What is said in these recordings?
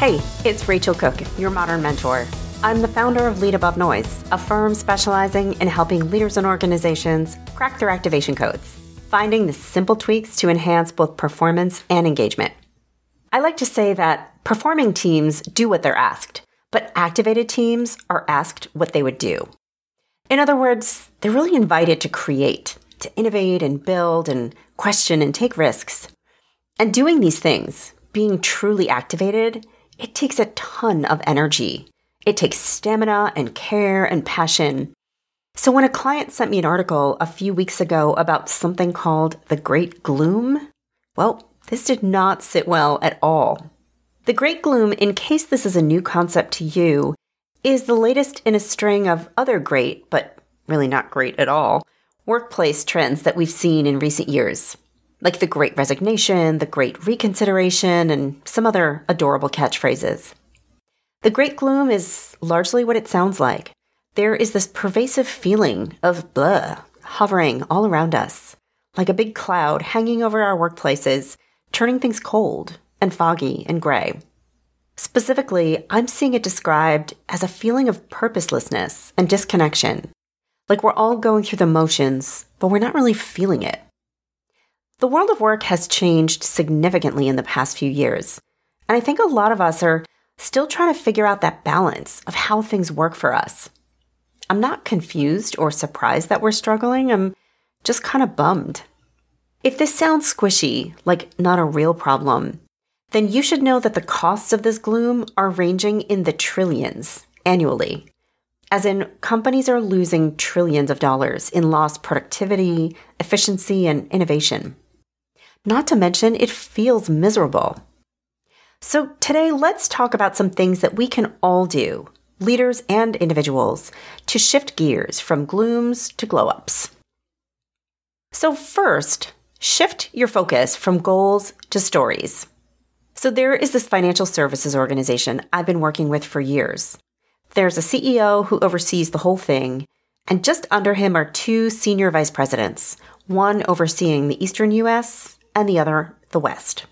Hey, it's Rachel Cook, your modern mentor. I'm the founder of Lead Above Noise, a firm specializing in helping leaders and organizations crack their activation codes, finding the simple tweaks to enhance both performance and engagement. I like to say that performing teams do what they're asked, but activated teams are asked what they would do. In other words, they're really invited to create, to innovate and build and question and take risks. And doing these things, being truly activated, it takes a ton of energy. It takes stamina and care and passion. So, when a client sent me an article a few weeks ago about something called the Great Gloom, well, this did not sit well at all. The Great Gloom, in case this is a new concept to you, is the latest in a string of other great, but really not great at all, workplace trends that we've seen in recent years like the Great Resignation, the Great Reconsideration, and some other adorable catchphrases. The Great Gloom is largely what it sounds like. There is this pervasive feeling of blah hovering all around us, like a big cloud hanging over our workplaces, turning things cold and foggy and gray. Specifically, I'm seeing it described as a feeling of purposelessness and disconnection, like we're all going through the motions, but we're not really feeling it. The world of work has changed significantly in the past few years, and I think a lot of us are still trying to figure out that balance of how things work for us. I'm not confused or surprised that we're struggling, I'm just kind of bummed. If this sounds squishy, like not a real problem, then you should know that the costs of this gloom are ranging in the trillions annually. As in, companies are losing trillions of dollars in lost productivity, efficiency, and innovation. Not to mention, it feels miserable. So, today, let's talk about some things that we can all do, leaders and individuals, to shift gears from glooms to glow ups. So, first, shift your focus from goals to stories. So, there is this financial services organization I've been working with for years. There's a CEO who oversees the whole thing, and just under him are two senior vice presidents, one overseeing the Eastern US and the other the West.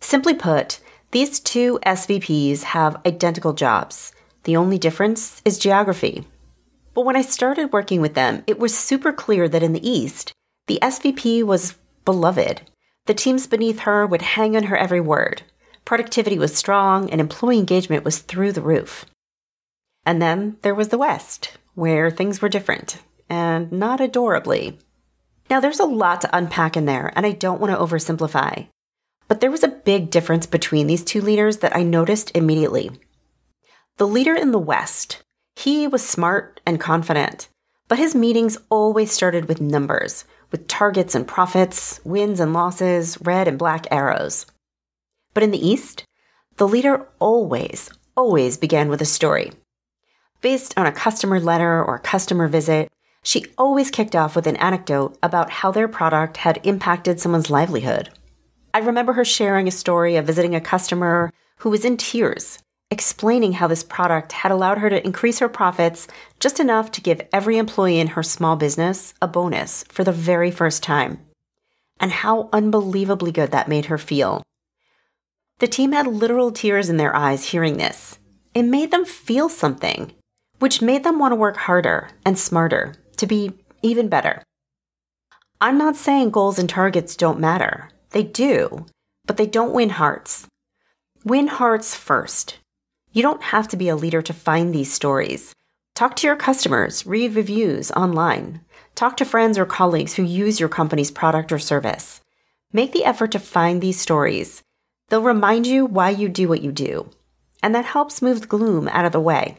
Simply put, these two SVPs have identical jobs. The only difference is geography. But when I started working with them, it was super clear that in the East, the SVP was beloved. The teams beneath her would hang on her every word. Productivity was strong and employee engagement was through the roof. And then there was the West, where things were different, and not adorably. Now, there's a lot to unpack in there, and I don't want to oversimplify. But there was a big difference between these two leaders that I noticed immediately. The leader in the West, he was smart and confident, but his meetings always started with numbers, with targets and profits, wins and losses, red and black arrows. But in the East, the leader always, always began with a story. Based on a customer letter or a customer visit, she always kicked off with an anecdote about how their product had impacted someone's livelihood. I remember her sharing a story of visiting a customer who was in tears, explaining how this product had allowed her to increase her profits just enough to give every employee in her small business a bonus for the very first time, and how unbelievably good that made her feel. The team had literal tears in their eyes hearing this. It made them feel something, which made them want to work harder and smarter to be even better. I'm not saying goals and targets don't matter. They do, but they don't win hearts. Win hearts first. You don't have to be a leader to find these stories. Talk to your customers, read reviews online, talk to friends or colleagues who use your company's product or service. Make the effort to find these stories. They'll remind you why you do what you do, and that helps move the gloom out of the way.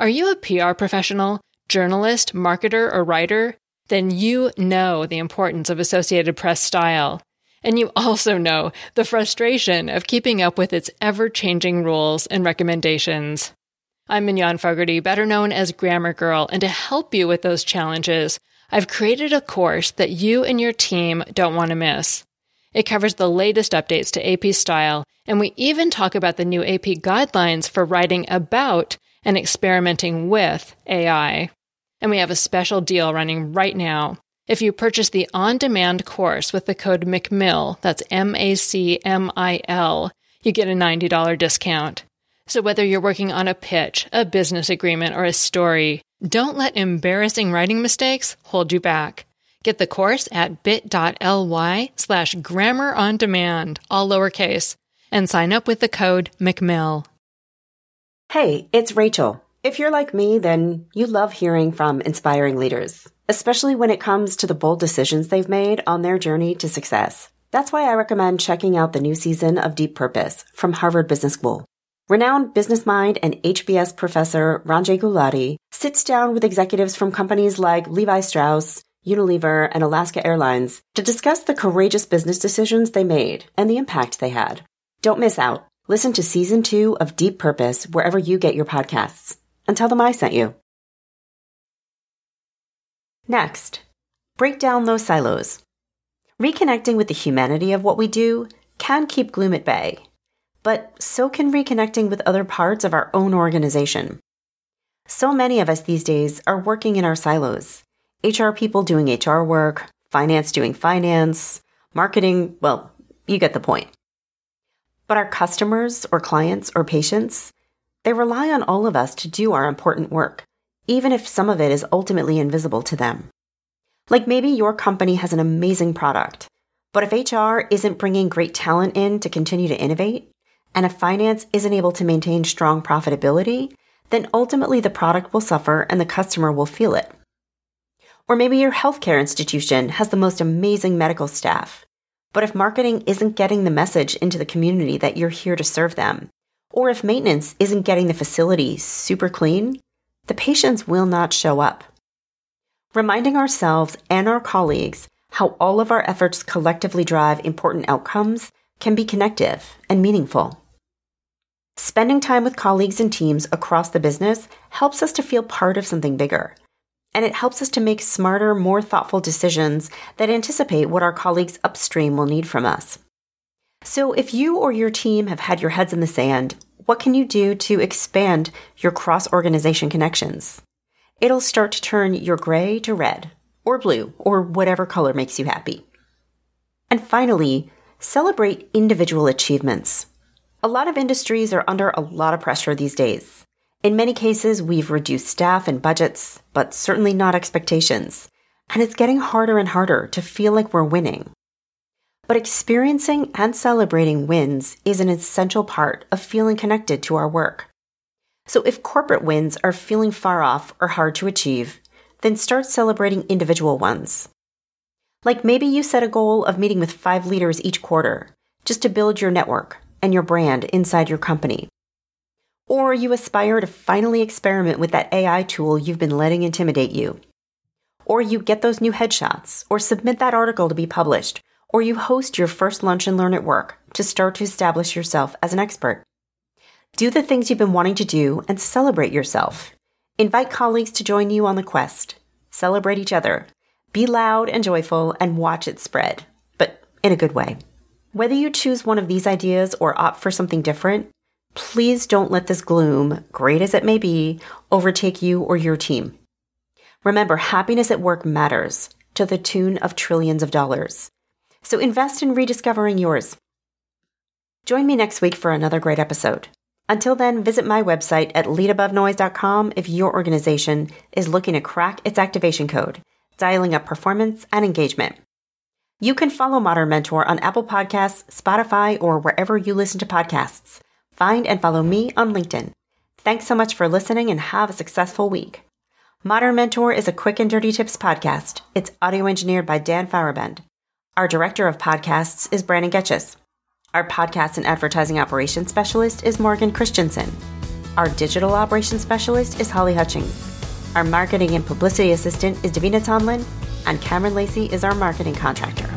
Are you a PR professional, journalist, marketer, or writer? Then you know the importance of Associated Press style. And you also know the frustration of keeping up with its ever changing rules and recommendations. I'm Mignon Fogarty, better known as Grammar Girl, and to help you with those challenges, I've created a course that you and your team don't want to miss. It covers the latest updates to AP style, and we even talk about the new AP guidelines for writing about and experimenting with AI. And we have a special deal running right now. If you purchase the on demand course with the code MACMIL, that's M A C M I L, you get a $90 discount. So whether you're working on a pitch, a business agreement, or a story, don't let embarrassing writing mistakes hold you back. Get the course at bit.ly slash grammar on demand, all lowercase, and sign up with the code MACMIL. Hey, it's Rachel. If you're like me, then you love hearing from inspiring leaders, especially when it comes to the bold decisions they've made on their journey to success. That's why I recommend checking out the new season of Deep Purpose from Harvard Business School. Renowned business mind and HBS professor Ranjay Gulati sits down with executives from companies like Levi Strauss, Unilever, and Alaska Airlines to discuss the courageous business decisions they made and the impact they had. Don't miss out. Listen to season two of Deep Purpose wherever you get your podcasts and tell them I sent you. Next, break down those silos. Reconnecting with the humanity of what we do can keep gloom at bay, but so can reconnecting with other parts of our own organization. So many of us these days are working in our silos HR people doing HR work, finance doing finance, marketing, well, you get the point. But our customers or clients or patients, they rely on all of us to do our important work, even if some of it is ultimately invisible to them. Like maybe your company has an amazing product, but if HR isn't bringing great talent in to continue to innovate, and if finance isn't able to maintain strong profitability, then ultimately the product will suffer and the customer will feel it. Or maybe your healthcare institution has the most amazing medical staff, but if marketing isn't getting the message into the community that you're here to serve them, or if maintenance isn't getting the facility super clean, the patients will not show up. Reminding ourselves and our colleagues how all of our efforts collectively drive important outcomes can be connective and meaningful. Spending time with colleagues and teams across the business helps us to feel part of something bigger. And it helps us to make smarter, more thoughtful decisions that anticipate what our colleagues upstream will need from us. So, if you or your team have had your heads in the sand, what can you do to expand your cross organization connections? It'll start to turn your gray to red, or blue, or whatever color makes you happy. And finally, celebrate individual achievements. A lot of industries are under a lot of pressure these days. In many cases, we've reduced staff and budgets, but certainly not expectations. And it's getting harder and harder to feel like we're winning. But experiencing and celebrating wins is an essential part of feeling connected to our work. So if corporate wins are feeling far off or hard to achieve, then start celebrating individual ones. Like maybe you set a goal of meeting with five leaders each quarter, just to build your network and your brand inside your company. Or you aspire to finally experiment with that AI tool you've been letting intimidate you. Or you get those new headshots, or submit that article to be published, or you host your first lunch and learn at work to start to establish yourself as an expert. Do the things you've been wanting to do and celebrate yourself. Invite colleagues to join you on the quest. Celebrate each other. Be loud and joyful and watch it spread, but in a good way. Whether you choose one of these ideas or opt for something different, please don't let this gloom, great as it may be, overtake you or your team. Remember, happiness at work matters, to the tune of trillions of dollars. So invest in rediscovering yours. Join me next week for another great episode. Until then, visit my website at leadabovenoise.com if your organization is looking to crack its activation code, dialing up performance and engagement. You can follow Modern Mentor on Apple Podcasts, Spotify, or wherever you listen to podcasts. Find and follow me on LinkedIn. Thanks so much for listening and have a successful week. Modern Mentor is a quick and dirty tips podcast. It's audio engineered by Dan Feierabend. Our director of podcasts is Brannan Goetschius. Our podcast and advertising operations specialist is Morgan Christensen. Our digital operations specialist is Holly Hutchings. Our marketing and publicity assistant is Davina Tomlin, and Cameron Lacey is our marketing contractor.